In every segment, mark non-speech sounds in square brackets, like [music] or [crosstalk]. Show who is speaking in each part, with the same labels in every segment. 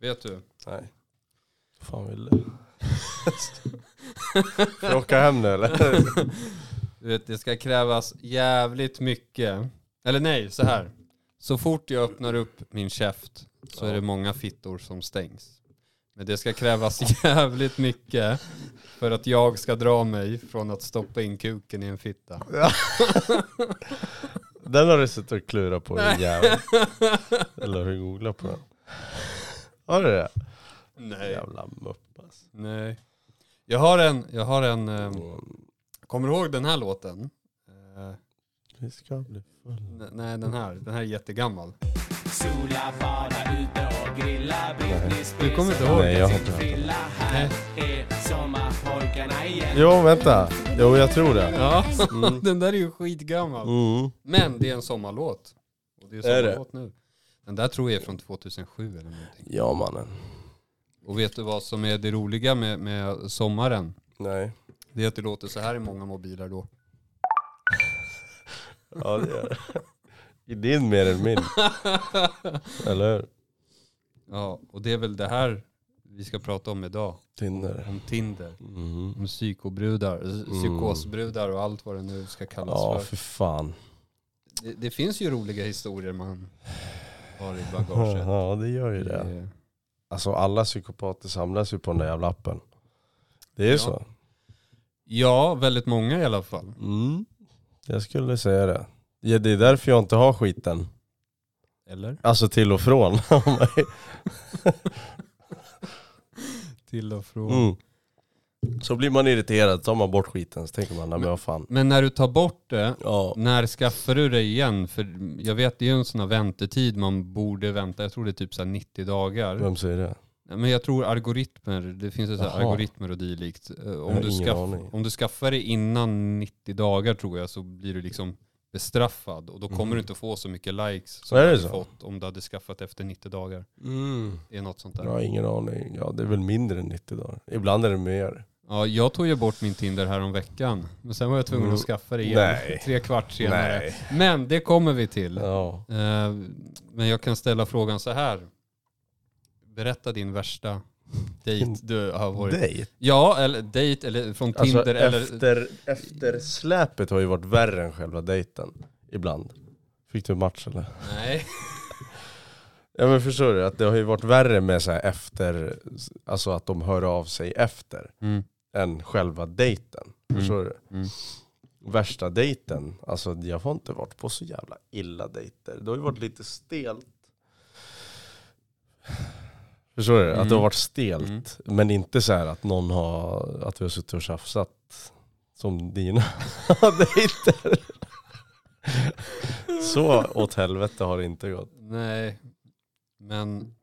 Speaker 1: Vet du?
Speaker 2: Nej. Vad fan vill du? [laughs] Får jag åka hem nu eller?
Speaker 1: Du vet, det ska krävas jävligt mycket. Eller nej, så här. Så fort jag öppnar upp min käft så är det många fittor som stängs. Men det ska krävas [laughs] jävligt mycket för att jag ska dra mig från att stoppa in kuken i en fitta.
Speaker 2: Den har du suttit och klurat på din jävel. Eller har du googlat på den? Har du det?
Speaker 1: Nej.
Speaker 2: Jävla mupp alltså.
Speaker 1: Nej. Jag har en, jag har en, eh, kommer du ihåg den här låten? Eh,
Speaker 2: Vi ska bli fulla.
Speaker 1: n- nej den här, den här är jättegammal.
Speaker 3: Sola, bada ute och grilla Britney
Speaker 1: Du kommer inte ihåg?
Speaker 2: Nej jag har inte hört den.
Speaker 3: Fylla här är sommarpojkarna igen
Speaker 2: Jo vänta. Jo jag tror det.
Speaker 1: Ja, [laughs] den där är ju skitgammal.
Speaker 2: Mm.
Speaker 1: Men det är en sommarlåt. Och det är
Speaker 2: Är det?
Speaker 1: sommarlåt nu. Den där tror jag är från 2007 eller någonting.
Speaker 2: Ja mannen.
Speaker 1: Och vet du vad som är det roliga med, med sommaren?
Speaker 2: Nej.
Speaker 1: Det är att det låter så här i många mobiler då. [laughs]
Speaker 2: Ja det gör det. I din mer än min. [laughs] Eller hur?
Speaker 1: Ja, och det är väl det här vi ska prata om idag.
Speaker 2: Tinder.
Speaker 1: Om Tinder.
Speaker 2: Mm.
Speaker 1: Om psykobrudar, psykosbrudar och allt vad det nu ska kallas
Speaker 2: Ja
Speaker 1: för.
Speaker 2: för fan.
Speaker 1: Det, det finns ju roliga historier man har i bagaget.
Speaker 2: Ja det gör ju det.
Speaker 1: Det-
Speaker 2: Alltså alla psykopater samlas ju på den där jävla appen. Det är ju
Speaker 1: Ja.
Speaker 2: så.
Speaker 1: Ja, väldigt många i alla fall.
Speaker 2: Mm. Jag skulle säga det. Ja, det är därför jag inte har skiten.
Speaker 1: Eller?
Speaker 2: Alltså till och från. [laughs]
Speaker 1: Till och från.
Speaker 2: mm. Så blir man irriterad, tar man bort skiten så tänker man, nej men vad fan.
Speaker 1: Men när du tar bort det,
Speaker 2: Ja.
Speaker 1: när skaffar du det igen? För jag vet det är ju en sån här väntetid man borde vänta. Jag tror det är typ så här 90 dagar.
Speaker 2: Vem säger det?
Speaker 1: Men jag tror algoritmer, det finns ju så här
Speaker 2: Jaha.
Speaker 1: algoritmer och dylikt. Eh, Om
Speaker 2: har
Speaker 1: du,
Speaker 2: ingen
Speaker 1: skaff,
Speaker 2: aning.
Speaker 1: om du skaffar det innan 90 dagar tror jag så blir du liksom bestraffad. Och då kommer
Speaker 2: Mm.
Speaker 1: du inte få så mycket likes som
Speaker 2: Är
Speaker 1: du hade
Speaker 2: så?
Speaker 1: fått om du hade skaffat efter 90 dagar.
Speaker 2: Mm.
Speaker 1: Det är något sånt där.
Speaker 2: Jag har ingen aning. Ja det är väl mindre än 90 dagar. Ibland är det mer.
Speaker 1: Ja, jag tog ju bort min Tinder här om veckan. Men sen var jag tvungen
Speaker 2: Mm.
Speaker 1: att skaffa det igen
Speaker 2: Nej.
Speaker 1: tre kvart senare.
Speaker 2: Nej.
Speaker 1: Men det kommer vi till.
Speaker 2: Ja.
Speaker 1: Eh, Men jag kan ställa frågan så här. Berätta din värsta dejt du har varit.
Speaker 2: Dejt?
Speaker 1: Ja, eller dejt eller från
Speaker 2: Alltså
Speaker 1: Tinder eller...
Speaker 2: efter, eftersläpet har ju varit värre än själva dejten. Ibland. Fick du match eller?
Speaker 1: Nej. [laughs]
Speaker 2: Ja men förstår du? Att det har ju varit värre med så här efter, alltså att de hör av sig efter.
Speaker 1: Mm.
Speaker 2: än själva dejten.
Speaker 1: Mm.
Speaker 2: Förstår du?
Speaker 1: Mm.
Speaker 2: Värsta dejten, alltså jag har inte varit på så jävla illa dejter. Det har ju varit lite stelt. Förstår du? Att det
Speaker 1: Mm.
Speaker 2: har varit stelt. Men inte så här att någon har, att vi har suttit och tjafsat som dina [laughs] dejter. så åt helvete har det inte gått.
Speaker 1: Nej. Men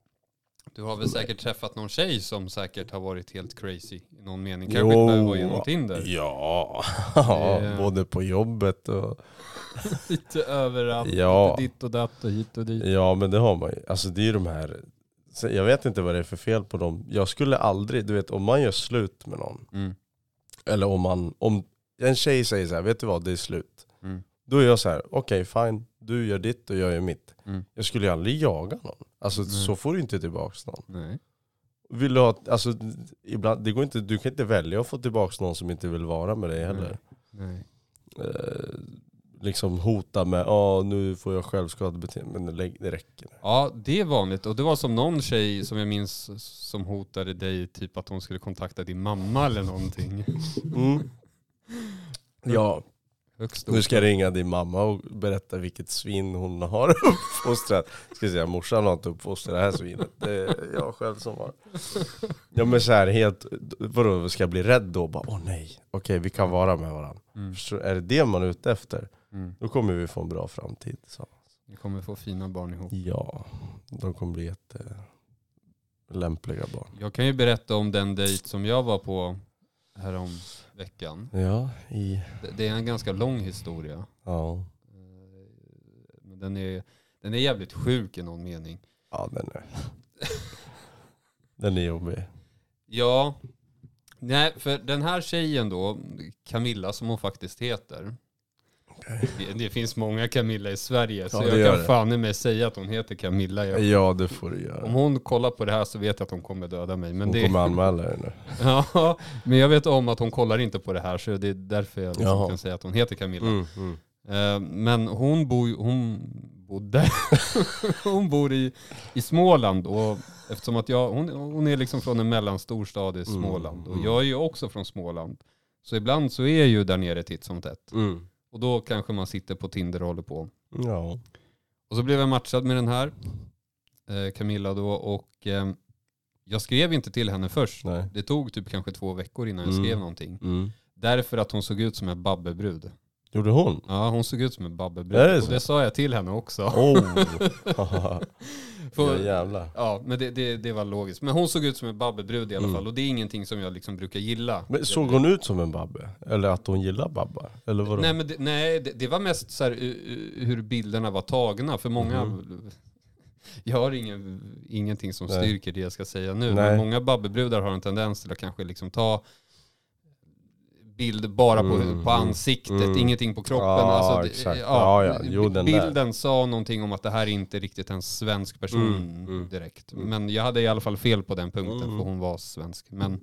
Speaker 1: du har väl säkert träffat någon tjej som säkert har varit helt crazy i någon mening. Kanske inte behöver vara genom Tinder.
Speaker 2: Ja, [laughs]
Speaker 1: Det-
Speaker 2: både på jobbet och [laughs]
Speaker 1: Lite överallt.
Speaker 2: Ja.
Speaker 1: Lite ditt och datt och hit och dit.
Speaker 2: Ja men det har man ju. Alltså det är ju de här, jag vet inte vad det är för fel på dem. Jag skulle aldrig, du vet om man gör slut med någon,
Speaker 1: Mm.
Speaker 2: eller om man, om en tjej säger så här, vet du vad det är slut.
Speaker 1: Mm.
Speaker 2: Då är jag så här, okej fine, du gör ditt och jag gör mitt.
Speaker 1: Mm.
Speaker 2: Jag skulle ju aldrig jaga någon. Alltså
Speaker 1: Nej.
Speaker 2: så får du inte tillbaka någon.
Speaker 1: Nej.
Speaker 2: Vill du ha, alltså ibland, det går inte, du kan inte välja att få tillbaka någon som inte vill vara med dig heller.
Speaker 1: Nej.
Speaker 2: Eh, liksom hota med, ja nu får jag självskadebeteende, men det, räcker.
Speaker 1: Ja, det är vanligt. Och det var som någon tjej som jag minns som hotade dig, typ att hon skulle kontakta din mamma eller någonting.
Speaker 2: Mm. Ja, nu ska jag ringa din mamma och berätta vilket svin hon har [laughs] uppfostrat. Ska säga, morsan har inte uppfostrat det här svinet. Det är jag själv som har. Ja men så här helt, vadå ska jag bli rädd då? Bara, åh nej, okej vi kan vara med varandra.
Speaker 1: Mm.
Speaker 2: Är det det man är ute efter?
Speaker 1: Mm.
Speaker 2: Då kommer vi få en bra framtid. Så.
Speaker 1: Vi kommer få fina barn ihop.
Speaker 2: Ja, de kommer bli jätte lämpliga barn.
Speaker 1: Jag kan ju berätta om den dejt som jag var på härom veckan.
Speaker 2: Ja, i,
Speaker 1: Det- Det är en ganska lång historia.
Speaker 2: ja,
Speaker 1: Eh, Men den är, den är jävligt sjuk i någon mening.
Speaker 2: ja den är, [laughs] den är jobbig.
Speaker 1: Ja, nej för den här tjejen då, Camilla som hon faktiskt heter. Det, det finns många Camilla i Sverige, så
Speaker 2: Ja,
Speaker 1: jag kan
Speaker 2: det.
Speaker 1: fan i mig säga att hon heter Camilla. Jag,
Speaker 2: Ja, det får du
Speaker 1: om
Speaker 2: göra.
Speaker 1: hon kollar på det här så vet jag att hon kommer döda mig. Men,
Speaker 2: Hon
Speaker 1: det,
Speaker 2: kommer anmäla dig nu. [laughs]
Speaker 1: ja, men jag vet om att hon kollar inte på det här, så det är därför jag liksom kan säga att hon heter Camilla.
Speaker 2: Mm, mm.
Speaker 1: Eh, Men hon, bo, hon bodde, [laughs] hon bor i, i Småland och eftersom att jag, hon, hon är liksom från en mellanstor stad i Småland och
Speaker 2: mm.
Speaker 1: jag är ju också från Småland. Så ibland så är jag ju där nere titt som tätt.
Speaker 2: Mm.
Speaker 1: Och då kanske man sitter på Tinder och håller på.
Speaker 2: Ja.
Speaker 1: Och så blev jag matchad med den här, eh, Camilla då, och eh, jag skrev inte till henne först.
Speaker 2: Nej.
Speaker 1: Det tog typ kanske två veckor innan jag
Speaker 2: Mm.
Speaker 1: skrev någonting.
Speaker 2: Mm.
Speaker 1: Därför att hon såg ut som en babbebrud.
Speaker 2: Gjorde hon?
Speaker 1: Ja, hon såg ut som en babbebrud.
Speaker 2: Är det
Speaker 1: och
Speaker 2: så?
Speaker 1: det sa jag till henne också.
Speaker 2: Oh! [laughs] [laughs]
Speaker 1: För-
Speaker 2: ja, jävlar.
Speaker 1: Ja, men det, det, det var logiskt. Men hon såg ut som en babbebrud i alla
Speaker 2: Mm.
Speaker 1: fall. Och det är ingenting som jag liksom brukar gilla.
Speaker 2: Men såg hon ut som en babbe? Eller att hon gillar babbar? Eller vadå?
Speaker 1: Nej, men det, nej det, det var mest så här, hur bilderna var tagna. För många...
Speaker 2: Mhm. [laughs]
Speaker 1: Jag har ingen, ingenting som
Speaker 2: Nej.
Speaker 1: styrker det jag ska säga nu.
Speaker 2: Nej.
Speaker 1: Men många babbebrudar har en tendens till att kanske liksom ta bild bara på,
Speaker 2: Mm,
Speaker 1: på
Speaker 2: mm,
Speaker 1: ansiktet,
Speaker 2: mm.
Speaker 1: ingenting på kroppen.
Speaker 2: Ja,
Speaker 1: alltså,
Speaker 2: exakt. Ja, ja. Jo, där.
Speaker 1: bilden sa någonting om att det här är inte riktigt en svensk person
Speaker 2: Mm, mm.
Speaker 1: direkt.
Speaker 2: Mm.
Speaker 1: Men jag hade i alla fall fel på den punkten för hon var svensk. Men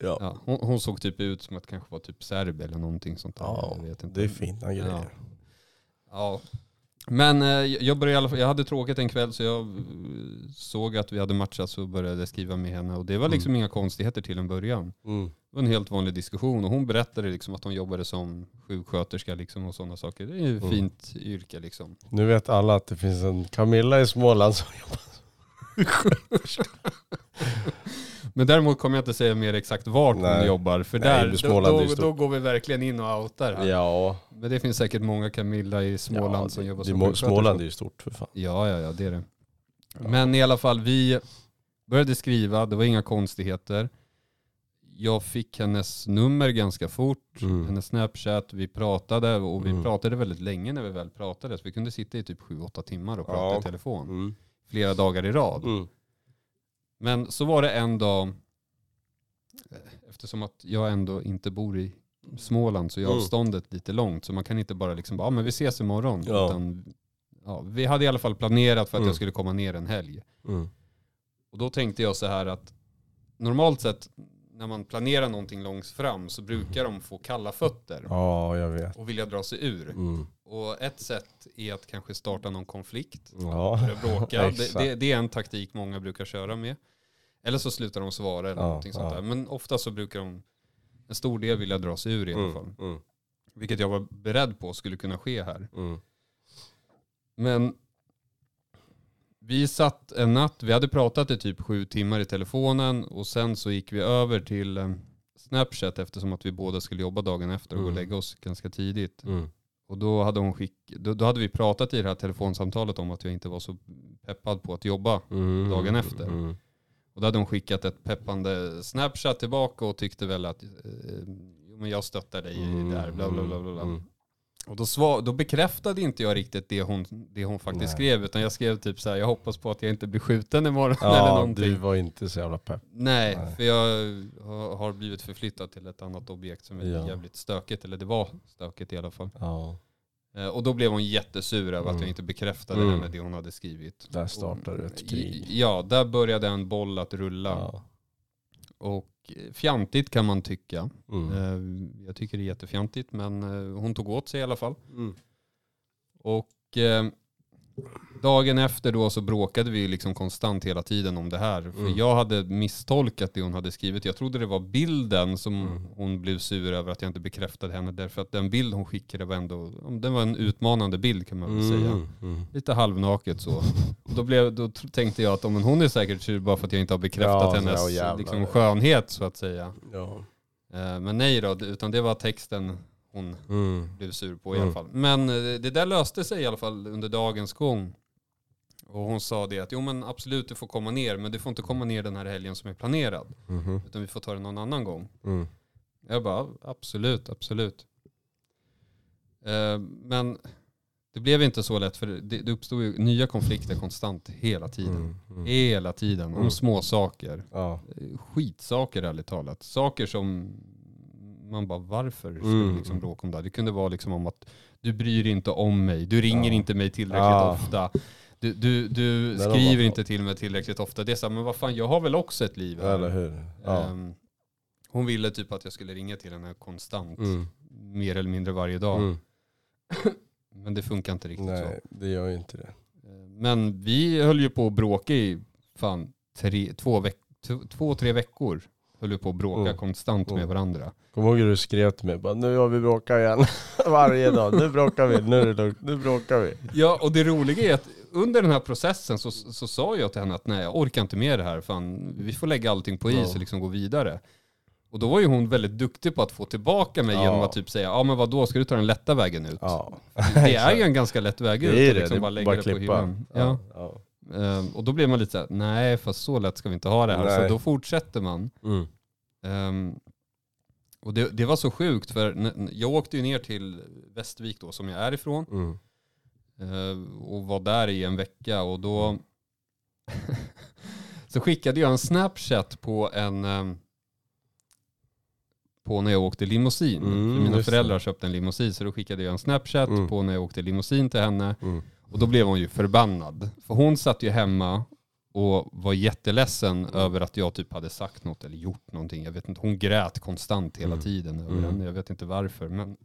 Speaker 2: Ja.
Speaker 1: hon, hon såg typ ut som att kanske var typ serb eller någonting sånt där.
Speaker 2: Ja, det är fina grejer.
Speaker 1: Ja. Men eh, jag började jag hade tråkigt en kväll så jag eh, såg att vi hade matchat och började skriva med henne. Och det var liksom inga konstigheter till en början.
Speaker 2: Mm.
Speaker 1: Det var en helt vanlig diskussion och hon berättade liksom att hon jobbade som sjuksköterska liksom och sådana saker. Det är ju ett
Speaker 2: Mm.
Speaker 1: fint yrke liksom.
Speaker 2: Nu vet alla att det finns en Camilla i Småland som jobbar [laughs] [laughs]
Speaker 1: Men däremot kommer jag inte säga mer exakt vart hon
Speaker 2: Nej.
Speaker 1: jobbar. För
Speaker 2: Nej,
Speaker 1: där, då,
Speaker 2: Småland är
Speaker 1: då,
Speaker 2: ju stort.
Speaker 1: då går vi verkligen in och outar här.
Speaker 2: Ja,
Speaker 1: Men det finns säkert många Camilla i Småland som
Speaker 2: det,
Speaker 1: jobbar
Speaker 2: det,
Speaker 1: som
Speaker 2: Må-
Speaker 1: sjuksköterska.
Speaker 2: Småland är ju stort för fan.
Speaker 1: Ja, ja, ja, det är det. Men i alla fall, vi började skriva, det var inga konstigheter. Jag fick hennes nummer ganska fort,
Speaker 2: Mm.
Speaker 1: hennes snapchat, vi pratade och vi
Speaker 2: Mm.
Speaker 1: pratade väldigt länge när vi väl pratade. Så vi kunde sitta i typ 7-8 timmar och prata
Speaker 2: Ja.
Speaker 1: i telefon.
Speaker 2: Mm.
Speaker 1: Flera dagar i rad.
Speaker 2: Mm.
Speaker 1: Men så var det en dag, eftersom att jag ändå inte bor i Småland så är
Speaker 2: Mm.
Speaker 1: avståndet lite långt. Så man kan inte bara liksom, ja men vi ses imorgon.
Speaker 2: Ja.
Speaker 1: Utan, ja, vi hade i alla fall planerat för att
Speaker 2: Mm.
Speaker 1: jag skulle komma ner en helg.
Speaker 2: Mm.
Speaker 1: Och då tänkte jag så här att normalt sett när man planerar någonting långt fram så brukar de få kalla fötter
Speaker 2: Ja, jag vet.
Speaker 1: och vilja dra sig ur.
Speaker 2: Mm.
Speaker 1: Och ett sätt är att kanske starta någon konflikt.
Speaker 2: Ja.
Speaker 1: Bråka. [laughs] det, det, det är en taktik många brukar köra med. Eller så slutar de svara eller
Speaker 2: Ja,
Speaker 1: någonting sånt
Speaker 2: ja.
Speaker 1: där. Men ofta så brukar de, en stor del vilja dra sig ur i alla
Speaker 2: Mm.
Speaker 1: fall.
Speaker 2: Mm.
Speaker 1: Vilket jag var beredd på skulle kunna ske här.
Speaker 2: Mm.
Speaker 1: Men vi satt en natt, vi hade pratat i typ sju timmar i telefonen och sen så gick vi över till eh, Snapchat eftersom att vi båda skulle jobba dagen efter och gå och
Speaker 2: Mm.
Speaker 1: lägga oss ganska tidigt.
Speaker 2: Mm.
Speaker 1: Och då hade, hon skick, då, då hade vi pratat i det här telefonsamtalet om att jag inte var så peppad på att jobba.
Speaker 2: Mm.
Speaker 1: Dagen efter.
Speaker 2: Mm.
Speaker 1: Och då hade hon skickat ett peppande Snapchat tillbaka och tyckte väl att eh, men jag stöttar dig i där, bla bla bla. bla.
Speaker 2: Mm.
Speaker 1: Och då, svar, då bekräftade inte jag riktigt det hon, det hon faktiskt
Speaker 2: Nej.
Speaker 1: skrev, utan jag skrev typ så här, jag hoppas på att jag inte blir skjuten imorgon [laughs] eller
Speaker 2: Ja,
Speaker 1: någonting.
Speaker 2: du var inte så jävla pepp.
Speaker 1: Nej,
Speaker 2: Nej.
Speaker 1: för jag har- blivit förflyttad till ett annat objekt som är
Speaker 2: Ja.
Speaker 1: jävligt stökigt, eller det var stökigt i alla fall.
Speaker 2: Ja,
Speaker 1: Och då blev hon jättesur över att
Speaker 2: Mm.
Speaker 1: jag inte bekräftade
Speaker 2: Mm.
Speaker 1: henne det hon hade skrivit.
Speaker 2: där startade ett krig.
Speaker 1: Ja, där började en boll att rulla.
Speaker 2: Ja.
Speaker 1: Och eh, fjantigt kan man tycka.
Speaker 2: Mm.
Speaker 1: Eh, Jag tycker det är jättefjantigt men eh, hon tog åt sig i alla fall.
Speaker 2: Mm.
Speaker 1: Och eh, dagen efter då så bråkade vi liksom konstant hela tiden om det här. För
Speaker 2: Mm.
Speaker 1: jag hade misstolkat det hon hade skrivit. Jag trodde det var bilden som
Speaker 2: Mm.
Speaker 1: hon blev sur över att jag inte bekräftade henne. Därför att den bild hon skickade var ändå, den var en utmanande bild kan man väl säga.
Speaker 2: Mm. Mm.
Speaker 1: Lite halvnaket så. [laughs] Då, blev, då tänkte jag att om hon är säkert sur bara för att jag inte har bekräftat
Speaker 2: Ja,
Speaker 1: hennes liksom, skönhet så att säga.
Speaker 2: Ja.
Speaker 1: Eh, Men nej då, utan det var texten hon
Speaker 2: Mm.
Speaker 1: blev sur på i
Speaker 2: Mm.
Speaker 1: alla fall. Men eh, det där löste sig i alla fall under dagens gång. Och hon sa det att jo men absolut du får komma ner men du får inte komma ner den här helgen som är planerad.
Speaker 2: Mhm.
Speaker 1: Utan vi får ta det någon annan gång.
Speaker 2: Mm.
Speaker 1: Jag bara absolut, absolut. Eh, Men det blev inte så lätt för det, det uppstod ju nya konflikter konstant hela tiden.
Speaker 2: Mm. Mm.
Speaker 1: Hela tiden om
Speaker 2: Mm.
Speaker 1: små saker.
Speaker 2: Ja.
Speaker 1: Eh, Skitsaker ärligt talat. Saker som man bara varför ska
Speaker 2: Mm.
Speaker 1: liksom bråka om det? Det kunde vara liksom om att du bryr dig inte om mig, du ringer
Speaker 2: Ja.
Speaker 1: inte mig tillräckligt
Speaker 2: Ja.
Speaker 1: ofta. Du, du, du skriver inte till mig tillräckligt ofta. Det är så här, men vad fan, jag har väl också ett liv här.
Speaker 2: Eller hur? Ja.
Speaker 1: Ehm, hon ville typ att jag skulle ringa till henne konstant,
Speaker 2: Mm.
Speaker 1: mer eller mindre varje dag.
Speaker 2: Mm. [laughs]
Speaker 1: Men det funkar inte riktigt
Speaker 2: Nej, det gör ju inte det.
Speaker 1: så. Ehm, Men vi höll ju på att bråka i fan tre, två, veck, två, tre veckor. Höll vi på att bråka
Speaker 2: Mm.
Speaker 1: konstant med
Speaker 2: Mm.
Speaker 1: varandra.
Speaker 2: Kommer ihåg hur du skrev till mig? Bara, nu har vi bråkat igen. [laughs] Varje dag. Nu bråkar vi, nu är det lugnt. Nu bråkar vi.
Speaker 1: Ja, och det roliga är att under den här processen så, så sa jag till henne att nej, jag orkar inte med det här. Fan, vi får lägga allting på is
Speaker 2: Ja.
Speaker 1: och liksom gå vidare. Och då var ju hon väldigt duktig på att få tillbaka mig
Speaker 2: Ja.
Speaker 1: genom att typ säga, ja men vad då ska du ta den lätta vägen ut?
Speaker 2: Ja.
Speaker 1: Det är ju [laughs] en ganska lätt väg ut.
Speaker 2: Det är det,
Speaker 1: liksom
Speaker 2: det
Speaker 1: bara
Speaker 2: bara klippa.
Speaker 1: Ja.
Speaker 2: Ja.
Speaker 1: Ehm, och då blir man lite såhär, nej fast så lätt ska vi inte ha det här.
Speaker 2: Nej.
Speaker 1: Så då fortsätter man.
Speaker 2: Mm.
Speaker 1: Ehm, och det, det var så sjukt för jag åkte ju ner till Västervik då som jag är ifrån.
Speaker 2: Mm.
Speaker 1: Eh, och var där i en vecka och då [laughs] så skickade jag en snapchat på en ehm, på när jag åkte limousin.
Speaker 2: Mm,
Speaker 1: För mina föräldrar köpte en limousin så då skickade jag en snapchat
Speaker 2: Mm.
Speaker 1: på när jag åkte limousin till henne. Och då blev hon ju förbannad. För hon satt ju hemma och var jätteledsen
Speaker 2: Mm.
Speaker 1: över att jag typ hade sagt något eller gjort någonting. Jag vet inte, hon grät konstant hela
Speaker 2: Mm.
Speaker 1: tiden över
Speaker 2: Mm.
Speaker 1: henne. Jag vet inte varför. Men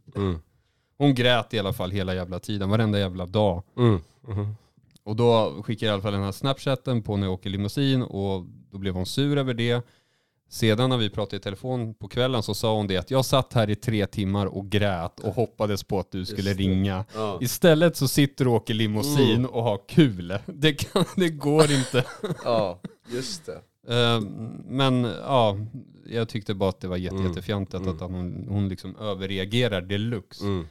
Speaker 1: hon grät i alla fall hela jävla tiden, varenda jävla dag.
Speaker 2: Mm. Mhm.
Speaker 1: Och då skickade jag i alla fall den här snapchatten på när jag åker limousin och då blev hon sur över det. Sedan när vi pratade i telefon på kvällen så sa hon det att jag satt här i tre timmar och grät och hoppades på att du skulle ringa.
Speaker 2: Ja.
Speaker 1: Istället så sitter du och åker limousin
Speaker 2: Mm.
Speaker 1: och har kul. [laughs] Det, kan, det går inte. [laughs]
Speaker 2: ja, just det.
Speaker 1: Eh, Men ja, jag tyckte bara att det var jätte,
Speaker 2: Mm.
Speaker 1: jättefjantigt
Speaker 2: Mm.
Speaker 1: att hon, hon liksom överreagerar deluxe.
Speaker 2: Mm.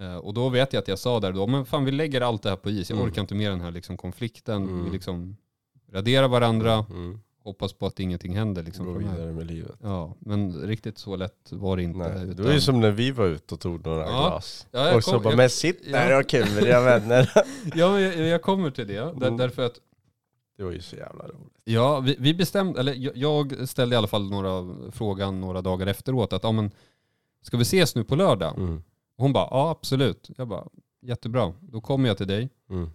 Speaker 1: Eh, Och då vet jag att jag sa där då, men fan vi lägger allt det här på is. Jag
Speaker 2: Mm.
Speaker 1: orkar inte med den här liksom konflikten.
Speaker 2: Mm.
Speaker 1: Vi liksom raderar varandra,
Speaker 2: Mm.
Speaker 1: Hoppas på att ingenting händer liksom
Speaker 2: Gå vidare med livet.
Speaker 1: Ja, men riktigt så lätt var det inte.
Speaker 2: Nej, det
Speaker 1: utan-
Speaker 2: var ju som när vi var ute och tog några
Speaker 1: Ja.
Speaker 2: glas.
Speaker 1: Ja,
Speaker 2: och så
Speaker 1: kom-
Speaker 2: bara,
Speaker 1: jag-
Speaker 2: men sitt
Speaker 1: ja.
Speaker 2: där och ha kul med dina vänner. [laughs]
Speaker 1: Ja, men jag, jag kommer till det. Där,
Speaker 2: Mm.
Speaker 1: Därför att
Speaker 2: Det var ju så jävla roligt.
Speaker 1: Ja, vi, vi bestämde, eller jag, jag ställde i alla fall några frågan några dagar efteråt att ja men ska vi ses nu på lördag?
Speaker 2: Mm.
Speaker 1: Hon bara ja absolut. Jag bara jättebra, då kommer jag till dig.
Speaker 2: Mm.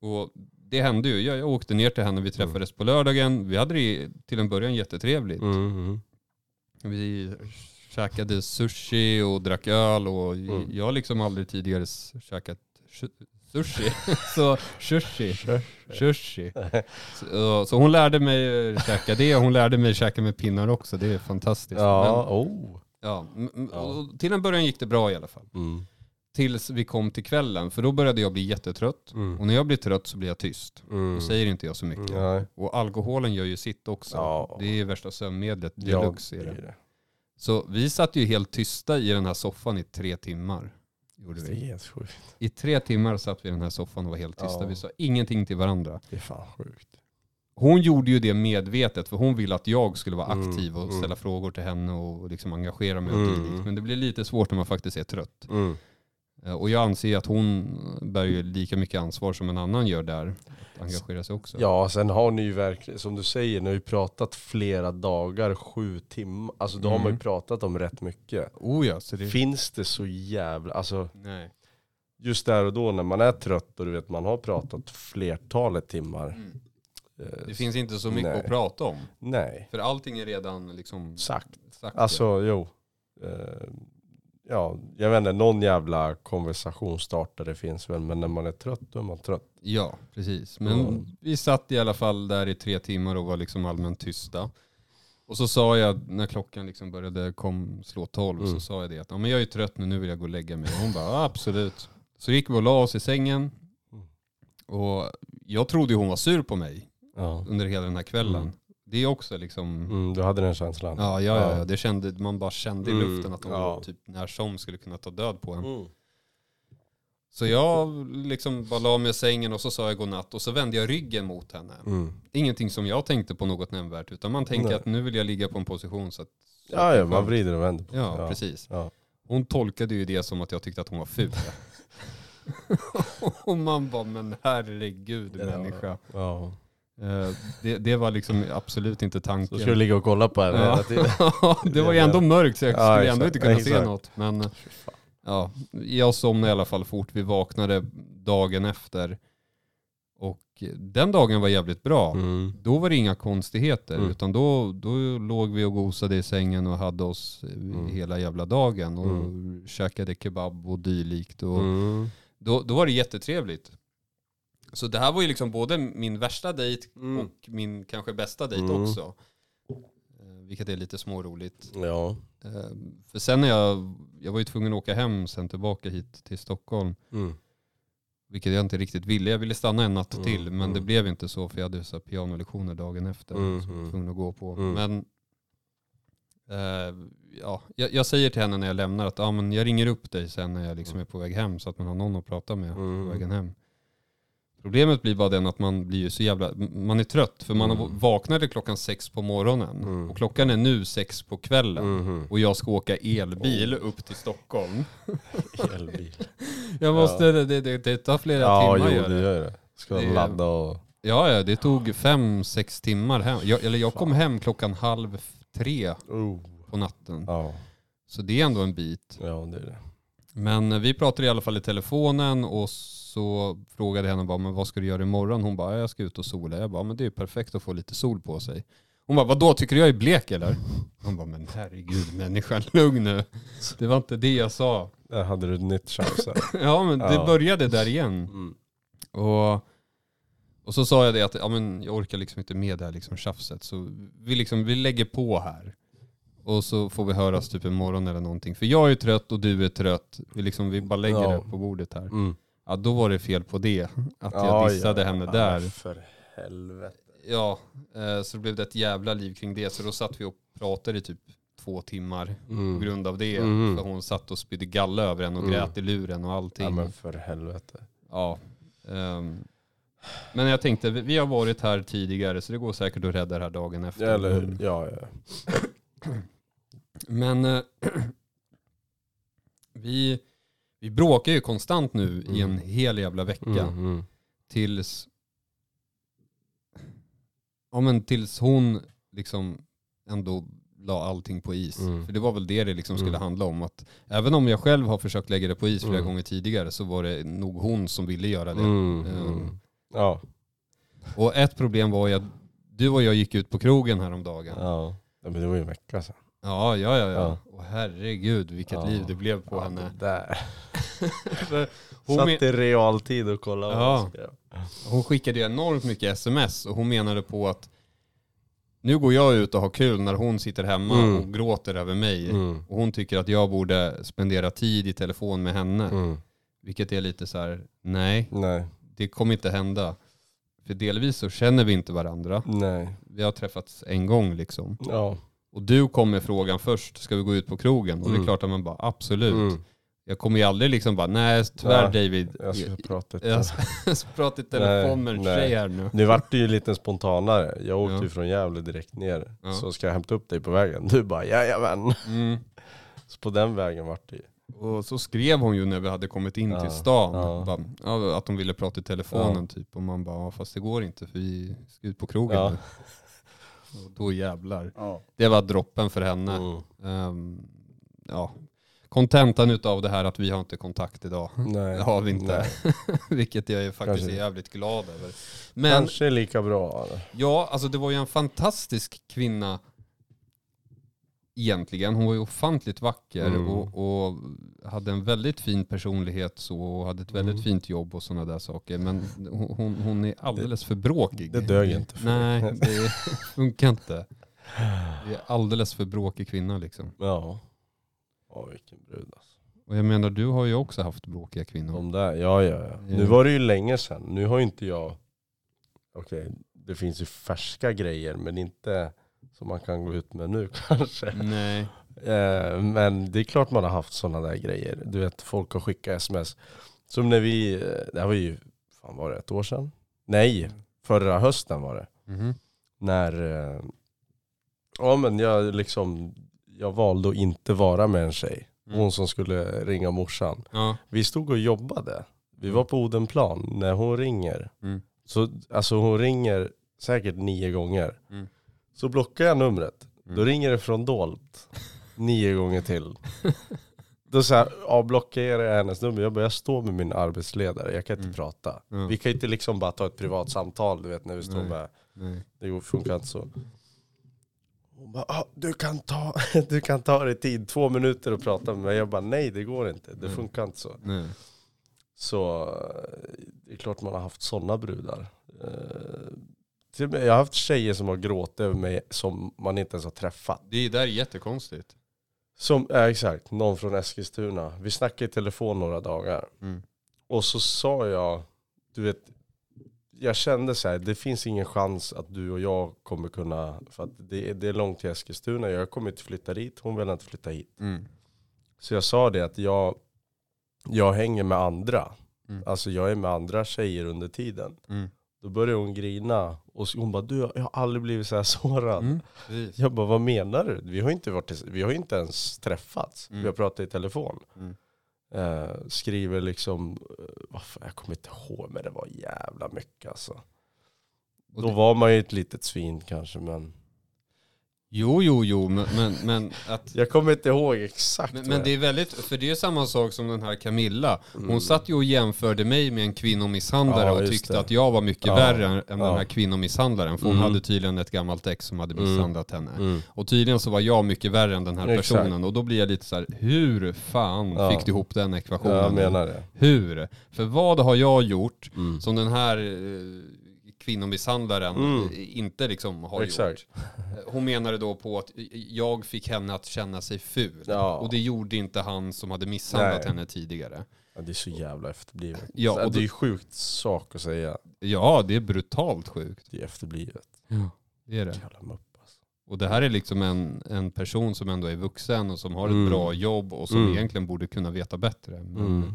Speaker 1: Och det hände ju. Jag, jag åkte ner till henne, vi träffades på lördagen. Vi hade det till en början jättetrevligt.
Speaker 2: Mm. Mm.
Speaker 1: Vi käkade sushi och drack öl och
Speaker 2: Mm.
Speaker 1: jag har liksom aldrig tidigare käkat sh- sushi. [laughs] så sushi. Sushi. [laughs] Så, så hon lärde mig käka det och hon lärde mig käka med pinnar också. Det är fantastiskt.
Speaker 2: Ja,
Speaker 1: Men,
Speaker 2: oh.
Speaker 1: ja, till en början gick det bra i alla fall.
Speaker 2: Mm.
Speaker 1: Tills vi kom till kvällen, för då började jag bli jättetrött.
Speaker 2: Mm.
Speaker 1: Och när jag blir trött så blir jag tyst.
Speaker 2: Mm.
Speaker 1: Då säger inte jag så mycket.
Speaker 2: Nej.
Speaker 1: Och alkoholen gör ju sitt också.
Speaker 2: Ja.
Speaker 1: Det är värsta sömnmedlet,
Speaker 2: Ja,
Speaker 1: deluxe
Speaker 2: det
Speaker 1: är det. Så vi satt ju helt tysta i den här soffan i tre timmar. Gjorde
Speaker 2: Det är
Speaker 1: vi.
Speaker 2: helt sjukt.
Speaker 1: I tre timmar satt vi i den här soffan och var helt tysta.
Speaker 2: Ja.
Speaker 1: Vi sa ingenting till varandra.
Speaker 2: Det är fan sjukt.
Speaker 1: Hon gjorde ju det medvetet för hon ville att jag skulle vara
Speaker 2: Mm,
Speaker 1: aktiv och
Speaker 2: mm.
Speaker 1: ställa frågor till henne och liksom engagera mig och
Speaker 2: Mm.
Speaker 1: Men det blir lite svårt när man faktiskt är trött.
Speaker 2: Mm.
Speaker 1: Eh, Och jag anser att hon bär ju lika mycket ansvar som en annan gör där. Att engagera sig också.
Speaker 2: Ja, sen har ni ju verkligen, som du säger, ni har ju pratat flera dagar, sju timmar. Alltså då har man
Speaker 1: Mm.
Speaker 2: ju pratat om rätt mycket.
Speaker 1: Oh ja, så det...
Speaker 2: Finns det så jävla, alltså
Speaker 1: Nej.
Speaker 2: just där och då när man är trött och du vet man har pratat flertalet timmar.
Speaker 1: Mm.
Speaker 2: eh,
Speaker 1: Det finns inte så mycket
Speaker 2: Nej.
Speaker 1: att prata om.
Speaker 2: Nej,
Speaker 1: För allting är redan liksom
Speaker 2: sagt.
Speaker 1: sagt.
Speaker 2: Alltså jo. Ja, jag vet inte, någon jävla konversationsstartare finns väl, men när man är trött då är man trött.
Speaker 1: Ja, precis. Men
Speaker 2: Mm.
Speaker 1: vi satt i alla fall där i tre timmar och var liksom allmänt tysta. Och så sa jag, när klockan liksom började kom, slå tolv, så
Speaker 2: Mm.
Speaker 1: sa jag det att ja, men jag är trött nu, nu vill jag gå och lägga mig. Och hon bara, absolut. Så gick vi och la oss i sängen.
Speaker 2: Mm.
Speaker 1: Och jag trodde hon var sur på mig
Speaker 2: Ja.
Speaker 1: under hela den här kvällen.
Speaker 2: Mm.
Speaker 1: Det är också liksom,
Speaker 2: Mm, du hade den känslan?
Speaker 1: ja, ja, ja,
Speaker 2: Ja.
Speaker 1: ja, det kände, man bara kände i
Speaker 2: Mm,
Speaker 1: luften att hon
Speaker 2: ja.
Speaker 1: typ när som skulle kunna ta död på en.
Speaker 2: Mm.
Speaker 1: Så jag liksom bara la mig i sängen och så sa jag godnatt och så vände jag ryggen mot henne.
Speaker 2: Mm.
Speaker 1: Ingenting som jag tänkte på något nämnvärt utan man tänker
Speaker 2: Nej.
Speaker 1: att nu vill jag ligga på en position så att... så
Speaker 2: Ja, ja, man vrider och vänder på
Speaker 1: Ja,
Speaker 2: sig.
Speaker 1: precis.
Speaker 2: Ja.
Speaker 1: Hon tolkade ju det som att jag tyckte att hon var ful. [laughs] [laughs] och man bara, men herregud
Speaker 2: Ja.
Speaker 1: människa.
Speaker 2: Ja.
Speaker 1: Eh, Det, det var liksom absolut inte tanken.
Speaker 2: Så ska du ligga och kolla på henne
Speaker 1: Ja.
Speaker 2: hela tiden? [laughs]
Speaker 1: det var ju ändå mörkt så jag
Speaker 2: Ja,
Speaker 1: skulle ändå
Speaker 2: exakt.
Speaker 1: inte kunna se
Speaker 2: Exakt.
Speaker 1: något. Men,
Speaker 2: fan.
Speaker 1: ja, jag somnade i alla fall fort. Vi vaknade dagen efter. Och den dagen var jävligt bra.
Speaker 2: Mm.
Speaker 1: Då var det inga konstigheter,
Speaker 2: Mm.
Speaker 1: utan då, då låg vi och gosade i sängen och hade oss eh,
Speaker 2: Mm.
Speaker 1: hela jävla dagen och käkade kebab och dylikt. Och
Speaker 2: Mm.
Speaker 1: då, då var det jättetrevligt. Så det här var ju liksom både min värsta dejt
Speaker 2: Mm.
Speaker 1: och min kanske bästa dejt
Speaker 2: Mm.
Speaker 1: också. Eh, Vilket är lite småroligt.
Speaker 2: Ja.
Speaker 1: Eh, För sen när jag, jag var ju tvungen att åka hem sen tillbaka hit till Stockholm.
Speaker 2: Mm.
Speaker 1: Vilket jag inte riktigt ville. Jag ville stanna en natt
Speaker 2: Mm,
Speaker 1: till men
Speaker 2: mm.
Speaker 1: det blev inte så för jag hade så pianolektioner dagen efter.
Speaker 2: Mm,
Speaker 1: som jag var
Speaker 2: mm.
Speaker 1: tvungen att gå på.
Speaker 2: Mm.
Speaker 1: Men eh, ja, jag, jag säger till henne när jag lämnar att ah, men jag ringer upp dig sen när jag liksom är på väg hem så att man har någon att prata med
Speaker 2: Mm.
Speaker 1: på vägen hem. Problemet blir bara den att man blir ju så jävla, man är trött för man
Speaker 2: Mm.
Speaker 1: vaknade klockan sex på morgonen
Speaker 2: Mm.
Speaker 1: och klockan är nu sex på kvällen.
Speaker 2: Mhm.
Speaker 1: Och jag ska åka elbil upp till Stockholm. [laughs]
Speaker 2: Elbil.
Speaker 1: Jag måste, det, det, det tar flera
Speaker 2: Ja,
Speaker 1: timmar
Speaker 2: jo
Speaker 1: gör
Speaker 2: det gör det. Ska
Speaker 1: Det
Speaker 2: ladda och...
Speaker 1: Ja, ja, det tog fem, sex timmar hem. Jag, eller jag kom hem klockan halv tre
Speaker 2: Oh.
Speaker 1: på natten.
Speaker 2: Ja,
Speaker 1: Så det är ändå en bit.
Speaker 2: ja det är det.
Speaker 1: Men eh, vi pratade i alla fall i telefonen och så frågade jag henne bara, men vad ska du göra imorgon? Hon bara, jag ska ut och sola. Jag bara, men det är ju perfekt att få lite sol på sig. Hon bara, vadå, tycker du jag är blek eller? Hon bara, men herregud människan, lugn nu. Det var inte det jag sa.
Speaker 2: Där hade du ett nytt chans här. [laughs]
Speaker 1: Ja, men det
Speaker 2: Ja.
Speaker 1: började där igen.
Speaker 2: Mm.
Speaker 1: Och, och så sa jag det att ja, men jag orkar liksom inte med det här liksom tjafset. Så vi, liksom, vi lägger på här. Och så får vi höras typ imorgon eller någonting. För jag är trött och du är trött. Vi, liksom, vi bara lägger
Speaker 2: Ja.
Speaker 1: det på bordet här.
Speaker 2: Mm.
Speaker 1: Ja, då var det fel på det. Att jag
Speaker 2: Ja,
Speaker 1: dissade
Speaker 2: ja.
Speaker 1: henne där.
Speaker 2: För helvete.
Speaker 1: Ja, eh, så det blev det ett jävla liv kring det. Så då satt vi och pratade i typ två timmar på
Speaker 2: Mm.
Speaker 1: grund av det.
Speaker 2: Mhm.
Speaker 1: För hon satt och spydde galla över en och
Speaker 2: Mm.
Speaker 1: grät i luren och allting.
Speaker 2: Ja men för helvete.
Speaker 1: Ja. ehm, men jag tänkte, vi- har varit här tidigare så det går säkert att rädda det här dagen efter.
Speaker 2: Ja, eller hur? Ja, ja.
Speaker 1: Men eh, [clears throat] vi, vi bråkar ju konstant nu i en
Speaker 2: Mm.
Speaker 1: hel jävla vecka.
Speaker 2: Mm, mm.
Speaker 1: Tills, ja, men tills hon liksom ändå la allting på is.
Speaker 2: Mm.
Speaker 1: För det var väl det det liksom skulle
Speaker 2: Mm.
Speaker 1: handla om. Att även om jag själv har försökt lägga det på is flera
Speaker 2: Mm.
Speaker 1: gånger tidigare så var det nog hon som ville göra det.
Speaker 2: Mm, mm. Ja,
Speaker 1: Och ett problem var ju att du och jag gick ut på krogen häromdagen. Ja.
Speaker 2: Men det var ju en vecka sedan.
Speaker 1: Ja, ja. ja.
Speaker 2: Ja.
Speaker 1: Och herregud vilket
Speaker 2: Ja.
Speaker 1: liv det blev på
Speaker 2: ja,
Speaker 1: henne.
Speaker 2: Där. [laughs]
Speaker 1: Hon,
Speaker 2: Satt i realtid och kollade vad
Speaker 1: Ja.
Speaker 2: skrev.
Speaker 1: hon skickade ju enormt mycket sms och hon menade på att nu går jag ut och har kul när hon sitter hemma
Speaker 2: Mm.
Speaker 1: och gråter över mig.
Speaker 2: Mm.
Speaker 1: Och hon tycker att jag borde spendera tid i telefon med henne.
Speaker 2: Mm.
Speaker 1: Vilket är lite så här: nej,
Speaker 2: Nej,
Speaker 1: det kommer inte hända. För delvis så känner vi inte varandra.
Speaker 2: nej.
Speaker 1: Vi har träffats en gång liksom.
Speaker 2: Ja.
Speaker 1: Och du kom med frågan först, ska vi gå ut på krogen? Och det är
Speaker 2: Mm.
Speaker 1: klart att man bara absolut.
Speaker 2: Mm.
Speaker 1: Jag kommer ju aldrig liksom bara, nej tyvärr
Speaker 2: Ja,
Speaker 1: David.
Speaker 2: Jag ska prata ett
Speaker 1: Jag [laughs] ska prata i telefon med en tjej här nu.
Speaker 2: Nu vart det ju lite spontanare. Jag åkte
Speaker 1: Ja.
Speaker 2: ju från Gävle direkt ner.
Speaker 1: Ja.
Speaker 2: Så ska jag hämta upp dig på vägen. Du bara jajamän.
Speaker 1: Mm.
Speaker 2: Så på den vägen vart det ju.
Speaker 1: Och så skrev hon ju när vi hade kommit in
Speaker 2: Ja,
Speaker 1: till stan.
Speaker 2: ja.
Speaker 1: Bara, ja, att hon ville prata i telefonen typ. Och man bara, ja, fast det går inte för vi ska ut på krogen
Speaker 2: Ja.
Speaker 1: nu. [laughs] Och då jävlar.
Speaker 2: Ja.
Speaker 1: Det var droppen för henne.
Speaker 2: Mm.
Speaker 1: Ehm, ja. Kontentan utav det här att vi har inte kontakt idag.
Speaker 2: Nej.
Speaker 1: Det har vi inte. [laughs] Vilket jag är faktiskt
Speaker 2: Kanske.
Speaker 1: är jävligt glad över. Men
Speaker 2: Kanske lika bra. eller?
Speaker 1: ja, alltså det var ju en fantastisk kvinna egentligen. Hon var ju ofantligt vacker
Speaker 2: Mm.
Speaker 1: och, och hade en väldigt fin personlighet så, och hade ett väldigt
Speaker 2: Mm.
Speaker 1: fint jobb och sådana där saker. Men hon, hon, är alldeles för bråkig.
Speaker 2: det dög inte för
Speaker 1: Nej, det [laughs] funkar inte. [sighs] Det är alldeles för bråkig kvinna liksom.
Speaker 2: Ja. Ja vilken brud alltså.
Speaker 1: Och jag menar, du har ju också haft bråkiga kvinnor.
Speaker 2: De där, ja ja ja. Nu var det ju länge sedan. Nu har ju inte jag, okej det finns ju färska grejer men inte som man kan gå ut med nu [laughs] kanske.
Speaker 1: Nej.
Speaker 2: Eh, men det är klart man har haft sådana där grejer. Du vet folk har skickat sms. Som när vi, eh, det här var ju, fan var det ett år sedan? Nej, förra hösten var det.
Speaker 1: Mhm.
Speaker 2: När, eh, ja men jag liksom, jag valde att inte vara med en tjej.
Speaker 1: Mm.
Speaker 2: Hon som skulle ringa morsan.
Speaker 1: Ja.
Speaker 2: Vi stod och jobbade. Vi var på Odenplan när hon ringer.
Speaker 1: Mm.
Speaker 2: Så alltså hon ringer säkert nio gånger.
Speaker 1: Mm.
Speaker 2: Så blockar jag numret.
Speaker 1: Mm.
Speaker 2: Då ringer det från dolt. Nio gånger till. Då så här, avblockerar jag hennes nummer. Jag bara, jag står med min arbetsledare, jag kan inte
Speaker 1: Mm.
Speaker 2: prata.
Speaker 1: Ja.
Speaker 2: Vi kan inte liksom bara ta ett privat samtal, du vet när vi står
Speaker 1: Nej.
Speaker 2: med,
Speaker 1: Nej.
Speaker 2: det går- funkar inte så. Hon bara, ah, du, kan ta, [laughs] du kan ta dig tid, två minuter och prata med mig. Jag bara, nej det går inte, det
Speaker 1: Nej.
Speaker 2: funkar inte så.
Speaker 1: Nej.
Speaker 2: Så eh, det är klart man har haft sådana brudar. Eh, Jag har haft tjejer som har gråtit över mig som man inte ens har träffat.
Speaker 1: Det där är jättekonstigt.
Speaker 2: Som, ja, exakt, någon från Eskilstuna. Vi snackade i telefon några dagar.
Speaker 1: Mm.
Speaker 2: Och så sa jag, du vet, jag kände så här, det finns ingen chans att du och jag kommer kunna, för att det, är- det är långt till Eskilstuna, jag kommer inte flytta dit, hon vill inte flytta hit.
Speaker 1: Mm.
Speaker 2: Så jag sa det att jag, jag hänger med andra.
Speaker 1: Mm.
Speaker 2: Alltså jag är med andra tjejer under tiden.
Speaker 1: Mm.
Speaker 2: Då började hon grina och hon bara, du jag har aldrig blivit så här sårad.
Speaker 1: Mm.
Speaker 2: Jag bara, vad menar du? Vi har inte, varit, vi har inte ens träffats.
Speaker 1: Mm.
Speaker 2: Vi har pratat i telefon.
Speaker 1: Mm.
Speaker 2: Eh, skriver liksom, eh, vad fan, jag kommer inte ihåg men det var jävla mycket alltså.
Speaker 1: Och
Speaker 2: Då
Speaker 1: det-
Speaker 2: var man ju ett litet svin kanske men
Speaker 1: Jo, jo, jo, men, men, men att...
Speaker 2: jag kommer inte ihåg exakt
Speaker 1: Men, men det är väldigt, för det är samma sak som den här Camilla. Hon
Speaker 2: Mm.
Speaker 1: satt ju och jämförde mig med en kvinnomisshandlare
Speaker 2: Ja,
Speaker 1: och tyckte
Speaker 2: det.
Speaker 1: att jag var mycket
Speaker 2: Ja,
Speaker 1: värre än den
Speaker 2: ja.
Speaker 1: här kvinnomisshandlaren. För hon
Speaker 2: Mm.
Speaker 1: hade tydligen ett gammalt ex som hade
Speaker 2: Mm.
Speaker 1: misshandlat henne.
Speaker 2: Mm.
Speaker 1: Och tydligen så var jag mycket värre än den här
Speaker 2: Exakt.
Speaker 1: personen. Och då blir jag lite så här: hur fan fick du ihop den ekvationen?
Speaker 2: Jag menar det.
Speaker 1: Hur? För vad har jag gjort
Speaker 2: Mm.
Speaker 1: som den här eh, kvinnomisshandlaren
Speaker 2: Mm.
Speaker 1: inte liksom har
Speaker 2: Exakt.
Speaker 1: gjort? Eh, Hon menade då på att jag fick henne att känna sig ful.
Speaker 2: Ja.
Speaker 1: Och det gjorde inte han som hade misshandlat
Speaker 2: Nej.
Speaker 1: henne tidigare.
Speaker 2: Ja, det är så jävla efterblivet.
Speaker 1: Ja,
Speaker 2: Så
Speaker 1: och
Speaker 2: det är
Speaker 1: då-
Speaker 2: ju sjukt sak att säga.
Speaker 1: Ja, det är brutalt sjukt.
Speaker 2: Det är efterblivet.
Speaker 1: Ja, det är det.
Speaker 2: Alltså.
Speaker 1: Och det här är liksom en, en person som ändå är vuxen och som har ett
Speaker 2: Mm.
Speaker 1: bra jobb och som
Speaker 2: Mm.
Speaker 1: egentligen borde kunna veta bättre. Men
Speaker 2: Mm.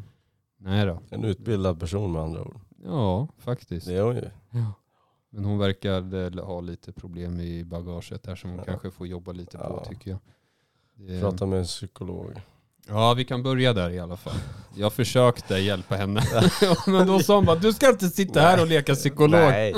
Speaker 1: nej då.
Speaker 2: En utbildad person med andra ord.
Speaker 1: Ja, faktiskt.
Speaker 2: Det är hon ju.
Speaker 1: Ja. Men hon verkar ha lite problem i bagaget där som hon
Speaker 2: Ja.
Speaker 1: kanske får jobba lite på
Speaker 2: Ja.
Speaker 1: tycker jag. Det,
Speaker 2: Prata med en psykolog.
Speaker 1: Ja, vi kan börja där i alla fall. [laughs] Jag försökte hjälpa henne. [laughs] Men då sa hon bara, du ska inte sitta här och leka psykolog.
Speaker 2: Nej.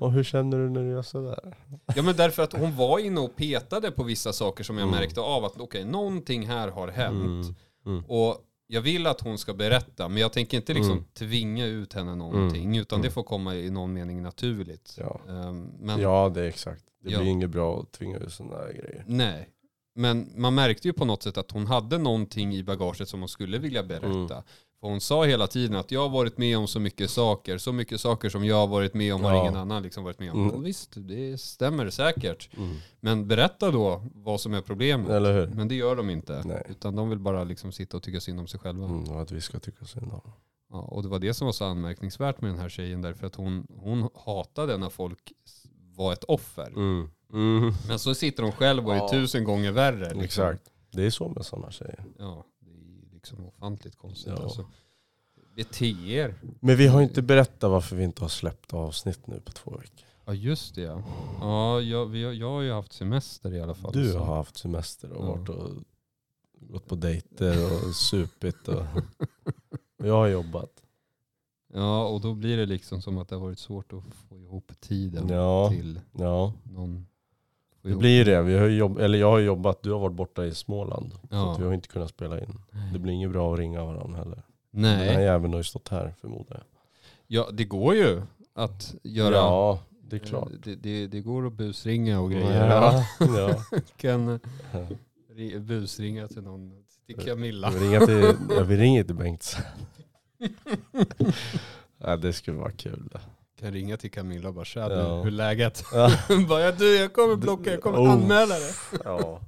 Speaker 2: Och hur känner du när du gör sådär?
Speaker 1: Ja men därför att hon var inne och petade på vissa saker som jag
Speaker 2: Mm.
Speaker 1: märkte av att okej, någonting här har hänt.
Speaker 2: Mm. Mm.
Speaker 1: Och jag vill att hon ska berätta, men jag tänker inte liksom
Speaker 2: Mm.
Speaker 1: tvinga ut henne någonting, utan
Speaker 2: Mm.
Speaker 1: det får komma i någon mening naturligt.
Speaker 2: Ja.
Speaker 1: Ehm, Men
Speaker 2: ja, det är exakt. Det
Speaker 1: Ja.
Speaker 2: blir inget bra att tvinga ut sådana där grejer.
Speaker 1: nej. Men man märkte ju på något sätt att hon hade någonting i bagaget som hon skulle vilja berätta. För hon sa hela tiden att jag har varit med om så mycket saker, så mycket saker som jag har varit med om har
Speaker 2: Ja.
Speaker 1: ingen annan liksom varit med om.
Speaker 2: Mm.
Speaker 1: Och visst, det stämmer säkert.
Speaker 2: Mm.
Speaker 1: Men berätta då vad som är problemet.
Speaker 2: Eller hur?
Speaker 1: Men det gör de inte.
Speaker 2: Nej.
Speaker 1: Utan de vill bara liksom sitta och tycka synd om sig själva.
Speaker 2: Mm, och att vi ska tycka synd om
Speaker 1: Ja, och det var det som var så anmärkningsvärt med den här tjejen. Därför att hon, hon hatade när folk var ett offer.
Speaker 2: mm. Mm.
Speaker 1: Men så sitter hon själv och är
Speaker 2: Ja.
Speaker 1: tusen gånger värre. Liksom.
Speaker 2: Exakt. Det är så med sådana tjejer.
Speaker 1: Ja, liksom ofantligt konstigt.
Speaker 2: Ja.
Speaker 1: Alltså. Bete er.
Speaker 2: Men vi har inte berättat varför vi inte har släppt avsnitt nu på två veckor.
Speaker 1: Ja just det ja. Ja, jag, vi, har- jag har ju haft semester i alla fall.
Speaker 2: Du
Speaker 1: så-
Speaker 2: har haft semester och
Speaker 1: Ja.
Speaker 2: varit och gått på dejter och supit. Och, och [laughs] jag har jobbat.
Speaker 1: Ja, och då blir det liksom som att det har varit svårt att få ihop tiden
Speaker 2: Ja.
Speaker 1: till
Speaker 2: Ja,
Speaker 1: någon.
Speaker 2: Det blir det. Vi har ju jobb, eller jag har jobbat, du har varit borta i Småland. Så
Speaker 1: Ja.
Speaker 2: att vi har inte kunnat spela in. Det blir inget bra att ringa varandra heller. Den här
Speaker 1: Nej,
Speaker 2: jäveln har ju stått här förmodar jag.
Speaker 1: ja, det går ju att göra.
Speaker 2: Ja, det är klart.
Speaker 1: Det, det, det går att busringa och grejer.
Speaker 2: Ja, ja. [laughs]
Speaker 1: kan eh, ri- busringa till någon, till Camilla.
Speaker 2: Jag vill ringa till, [laughs] jag vill ringa till Bengt. [laughs] ja, det skulle vara kul. Det.
Speaker 1: Kan ringa till Camilla och bara tja du,
Speaker 2: Ja.
Speaker 1: hur är läget?
Speaker 2: Ja. [laughs]
Speaker 1: bara, ja, du jag kommer blocka, jag kommer
Speaker 2: Oh.
Speaker 1: anmäla dig.
Speaker 2: Ja.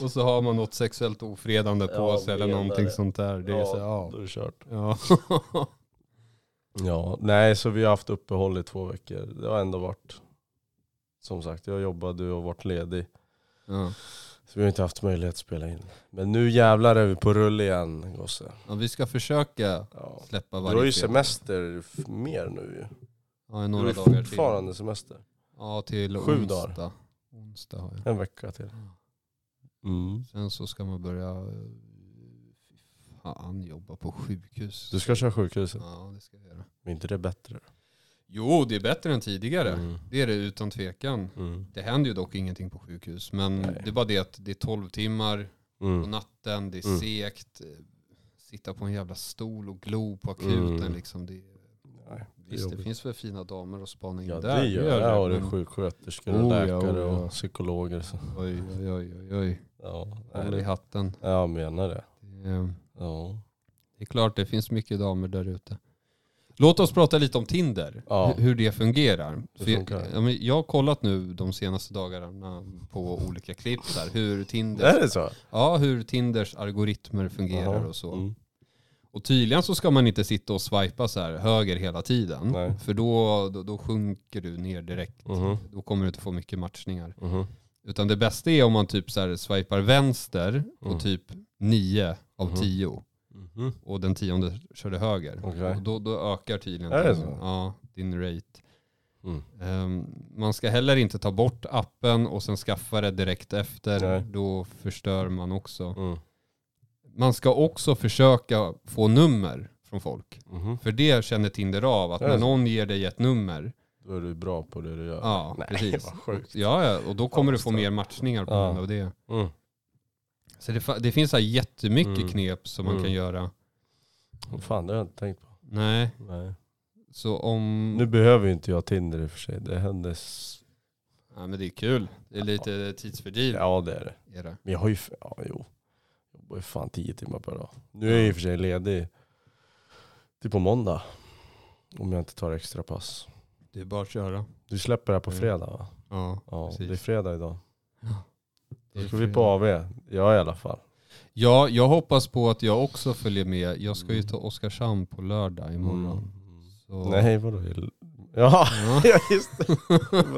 Speaker 1: Och så har man något sexuellt ofredande på
Speaker 2: Ja,
Speaker 1: sig eller någonting
Speaker 2: det.
Speaker 1: sånt där. Det är så,
Speaker 2: ja,
Speaker 1: ja.
Speaker 2: då är det kört.
Speaker 1: ja.
Speaker 2: Ja, nej så vi har haft uppehåll i två veckor. Det har ändå varit, som sagt, jag jobbade, du har varit ledig.
Speaker 1: ja.
Speaker 2: Så vi har inte haft möjlighet att spela in. Men nu jävlar är vi på rull igen gosse.
Speaker 1: ja, vi ska försöka
Speaker 2: Ja.
Speaker 1: släppa
Speaker 2: Du
Speaker 1: varje
Speaker 2: har ju
Speaker 1: fredag.
Speaker 2: semester f- mer nu ju.
Speaker 1: Ja, i
Speaker 2: Du
Speaker 1: några
Speaker 2: har
Speaker 1: dagar till.
Speaker 2: fortfarande semester.
Speaker 1: Ja, till
Speaker 2: Sju
Speaker 1: onsdag.
Speaker 2: dagar.
Speaker 1: Onsdag har jag.
Speaker 2: En vecka till. Mm.
Speaker 1: Sen så ska man börja eh, fy fan jobba på sjukhus.
Speaker 2: Du ska köra sjukhuset.
Speaker 1: Ja, det ska jag göra.
Speaker 2: Men inte det bättre?
Speaker 1: Jo, det är bättre än tidigare.
Speaker 2: Mm.
Speaker 1: Det är det utan tvekan.
Speaker 2: Mm.
Speaker 1: Det händer ju dock ingenting på sjukhus. Men
Speaker 2: Nej.
Speaker 1: det är bara det att det är 12 timmar på
Speaker 2: Mm.
Speaker 1: natten, det är
Speaker 2: Mm.
Speaker 1: segt. eh, Sitta på en jävla stol och glo på akuten.
Speaker 2: Mm.
Speaker 1: Liksom, det,
Speaker 2: Nej,
Speaker 1: visst, det finns väl fina damer att spana in
Speaker 2: Ja
Speaker 1: där.
Speaker 2: det gör det. Där har du sjuksköterskor och
Speaker 1: Oh, ja,
Speaker 2: läkare
Speaker 1: oh, ja.
Speaker 2: och psykologer. Så.
Speaker 1: Oj, oj, oj, oj, oj.
Speaker 2: Ja,
Speaker 1: Håll i hatten.
Speaker 2: jag menar det.
Speaker 1: Det är,
Speaker 2: Ja.
Speaker 1: det är klart det finns mycket damer där ute. Låt oss prata lite om Tinder.
Speaker 2: Ja.
Speaker 1: Hur, det fungerar.
Speaker 2: Det
Speaker 1: jag,
Speaker 2: funkar.
Speaker 1: ja, men jag har kollat nu de senaste dagarna på olika klipp där. Hur Tinder,
Speaker 2: Är det så?
Speaker 1: ja, hur Tinders algoritmer fungerar
Speaker 2: Jaha.
Speaker 1: och så.
Speaker 2: Mm.
Speaker 1: Och tydligen så ska man inte sitta och swipa så här höger hela tiden.
Speaker 2: Nej.
Speaker 1: För då, då, då sjunker du ner direkt.
Speaker 2: Mhm.
Speaker 1: Då kommer du inte få mycket matchningar.
Speaker 2: Mhm.
Speaker 1: Utan det bästa är om man typ så här swipar vänster på
Speaker 2: Mm.
Speaker 1: typ 9 av
Speaker 2: Mhm.
Speaker 1: 10
Speaker 2: Mhm.
Speaker 1: och den tionde körde höger.
Speaker 2: Okej.
Speaker 1: Och då, då ökar tydligen
Speaker 2: Är det så?
Speaker 1: Ja, din rate.
Speaker 2: Mm.
Speaker 1: Ehm, man ska heller inte ta bort appen och sen skaffa det direkt efter.
Speaker 2: Nej.
Speaker 1: Då förstör man också.
Speaker 2: Mm.
Speaker 1: Man ska också försöka få nummer från folk.
Speaker 2: Mhm.
Speaker 1: För det känner Tinder av, att när någon ger dig ett nummer,
Speaker 2: Då är du bra på det du gör.
Speaker 1: ja
Speaker 2: Nej,
Speaker 1: precis.
Speaker 2: vad sjukt.
Speaker 1: Ja, ja, och då kommer du få mer matchningar på
Speaker 2: Ja.
Speaker 1: grund av det. Så det, det finns så här jättemycket
Speaker 2: Mm.
Speaker 1: knep som man
Speaker 2: Mm.
Speaker 1: kan göra.
Speaker 2: Vad Fan det har jag inte tänkt på.
Speaker 1: Nej,
Speaker 2: Nej.
Speaker 1: så om...
Speaker 2: Nu behöver ju inte jag Tinder i och för sig. Det händer...
Speaker 1: Ja men det är kul. Det är lite tidsfördriv.
Speaker 2: Ja det är det.
Speaker 1: Är det.
Speaker 2: Men jag har ju... Ja jo. Jag jobbar ju fan tio timmar per dag. Nu är jag i och för sig ledig. Till på måndag. Om jag inte tar extra pass.
Speaker 1: det är bara att köra.
Speaker 2: Du släpper det här på
Speaker 1: Mm.
Speaker 2: fredag va?
Speaker 1: Ja,
Speaker 2: Ja,
Speaker 1: precis.
Speaker 2: det är fredag idag.
Speaker 1: Det
Speaker 2: ska vi på AV. Jag i alla fall.
Speaker 1: Ja, jag hoppas på att jag också följer med. Jag ska ju ta Oskarshamn på lördag imorgon. Så...
Speaker 2: Mm. Nej vadå? Ja,
Speaker 1: Ja. [laughs]
Speaker 2: ja just det.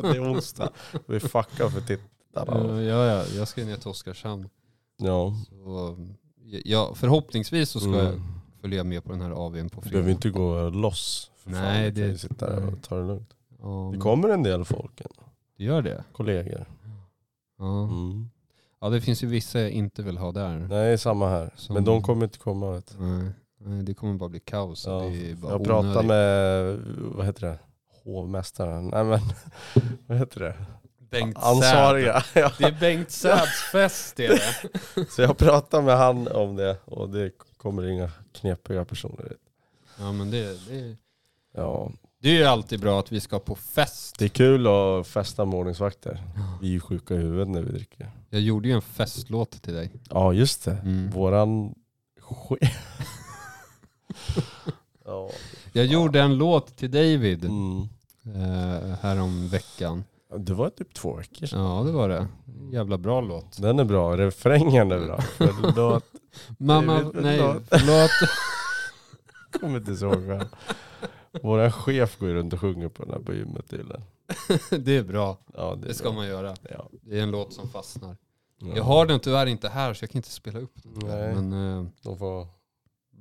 Speaker 2: Det är onsdag. Vi fuckar för tittarna.
Speaker 1: Ja, ja, jag ska ner till Oskarshamn.
Speaker 2: Ja.
Speaker 1: Så, ja, förhoppningsvis så ska
Speaker 2: Mm.
Speaker 1: jag följa med på den här AWn på
Speaker 2: Du
Speaker 1: fredag.
Speaker 2: behöver inte gå loss. För
Speaker 1: Nej,
Speaker 2: fan. Du
Speaker 1: det-
Speaker 2: sitta där och ta det lugnt.
Speaker 1: Ja,
Speaker 2: Det
Speaker 1: men-
Speaker 2: kommer en del folk. ändå.
Speaker 1: det gör det?
Speaker 2: Kollegor.
Speaker 1: Ja.
Speaker 2: Mm.
Speaker 1: Ja, det finns ju vissa jag inte vill ha där.
Speaker 2: Nej, samma här.
Speaker 1: Som-
Speaker 2: Men de kommer inte komma. Vet.
Speaker 1: Nej, nej, det kommer bara bli kaos.
Speaker 2: Ja.
Speaker 1: Det är bara
Speaker 2: Jag pratade
Speaker 1: onödigt.
Speaker 2: med, vad heter det? Hovmästaren. Nej men, [laughs] vad heter det?
Speaker 1: Bengt
Speaker 2: Ansvariga. [laughs] Ja.
Speaker 1: Det är Bengt Säds fest det är det. [laughs]
Speaker 2: Så jag pratade med han om det och det kommer inga knepiga personer.
Speaker 1: Ja men det, det,
Speaker 2: Ja,
Speaker 1: det är ju alltid bra att vi ska på fest.
Speaker 2: det är kul att festa med ordningsvakter. Vi är ju sjuka i huvudet när vi dricker.
Speaker 1: Jag gjorde ju en festlåt till dig.
Speaker 2: Ja just det.
Speaker 1: Mm.
Speaker 2: Våran chef. ja.
Speaker 1: Jag gjorde en låt till David
Speaker 2: Mm.
Speaker 1: eh, här om veckan.
Speaker 2: Det var typ två veckor sedan.
Speaker 1: Ja det var det. Jävla bra låt.
Speaker 2: Den är bra, refrängen är bra. [laughs] För låt,
Speaker 1: Mamma,
Speaker 2: inte
Speaker 1: nej
Speaker 2: låt.
Speaker 1: förlåt. [laughs]
Speaker 2: kommer inte ihåg vad. Våran chef går ju runt och sjunger på den här på gymmet tydligen. [laughs]
Speaker 1: det är bra.
Speaker 2: Ja, det, är
Speaker 1: Det ska
Speaker 2: bra.
Speaker 1: man göra.
Speaker 2: Ja.
Speaker 1: Det är en låt som fastnar.
Speaker 2: Ja.
Speaker 1: Jag har den tyvärr inte här så jag kan inte spela upp den.
Speaker 2: Nej.
Speaker 1: Men eh,
Speaker 2: De får,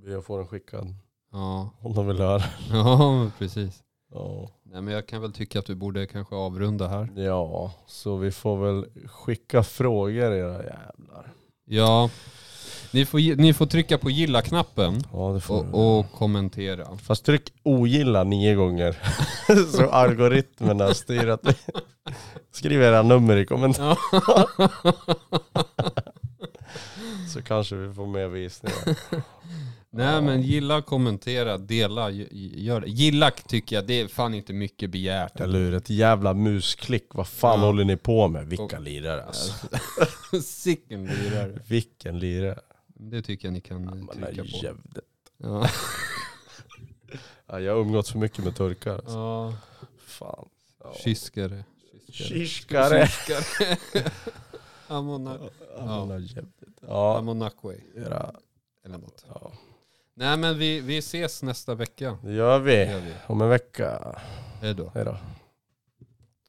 Speaker 2: jag får den skickad
Speaker 1: ja,
Speaker 2: om de vill höra. [laughs]
Speaker 1: ja precis.
Speaker 2: Ja.
Speaker 1: Nej, men jag kan väl tycka att du borde kanske avrunda här.
Speaker 2: ja, så vi får väl skicka frågor era jävlar.
Speaker 1: Ja, ni får, ni får trycka på gilla-knappen
Speaker 2: Ja det får vi.
Speaker 1: och, och kommentera.
Speaker 2: Fast tryck ogilla nio gånger. [laughs] så algoritmerna styr att vi... Skriv era nummer i kommentarerna [laughs] så kanske vi får mer visningar.
Speaker 1: Nej men gilla, kommentera, dela, g- gör det. Gilla tycker jag, det är fan inte mycket begärt.
Speaker 2: Eller hur? Ett jävla musklick. Vad fan
Speaker 1: Ja.
Speaker 2: håller ni på med? Vilka lirare alltså. [laughs]
Speaker 1: Sicken lirare.
Speaker 2: Vilken lirare.
Speaker 1: Det tycker jag ni kan eh,
Speaker 2: Man
Speaker 1: trycka
Speaker 2: är
Speaker 1: på.
Speaker 2: jävligt.
Speaker 1: Ja. [laughs]
Speaker 2: Ja, jag har umgåtts för mycket med turkar. Alltså.
Speaker 1: ja.
Speaker 2: Fan. Ja.
Speaker 1: Kyskare.
Speaker 2: Kiskare.
Speaker 1: Kyskare. [laughs] Amona-
Speaker 2: Ja. Ja,
Speaker 1: Eller något.
Speaker 2: ja.
Speaker 1: Nej men vi, vi ses nästa vecka.
Speaker 2: Det gör
Speaker 1: Det
Speaker 2: vi.
Speaker 1: gör vi.
Speaker 2: Om en vecka.
Speaker 1: Hej då.
Speaker 2: Hej då.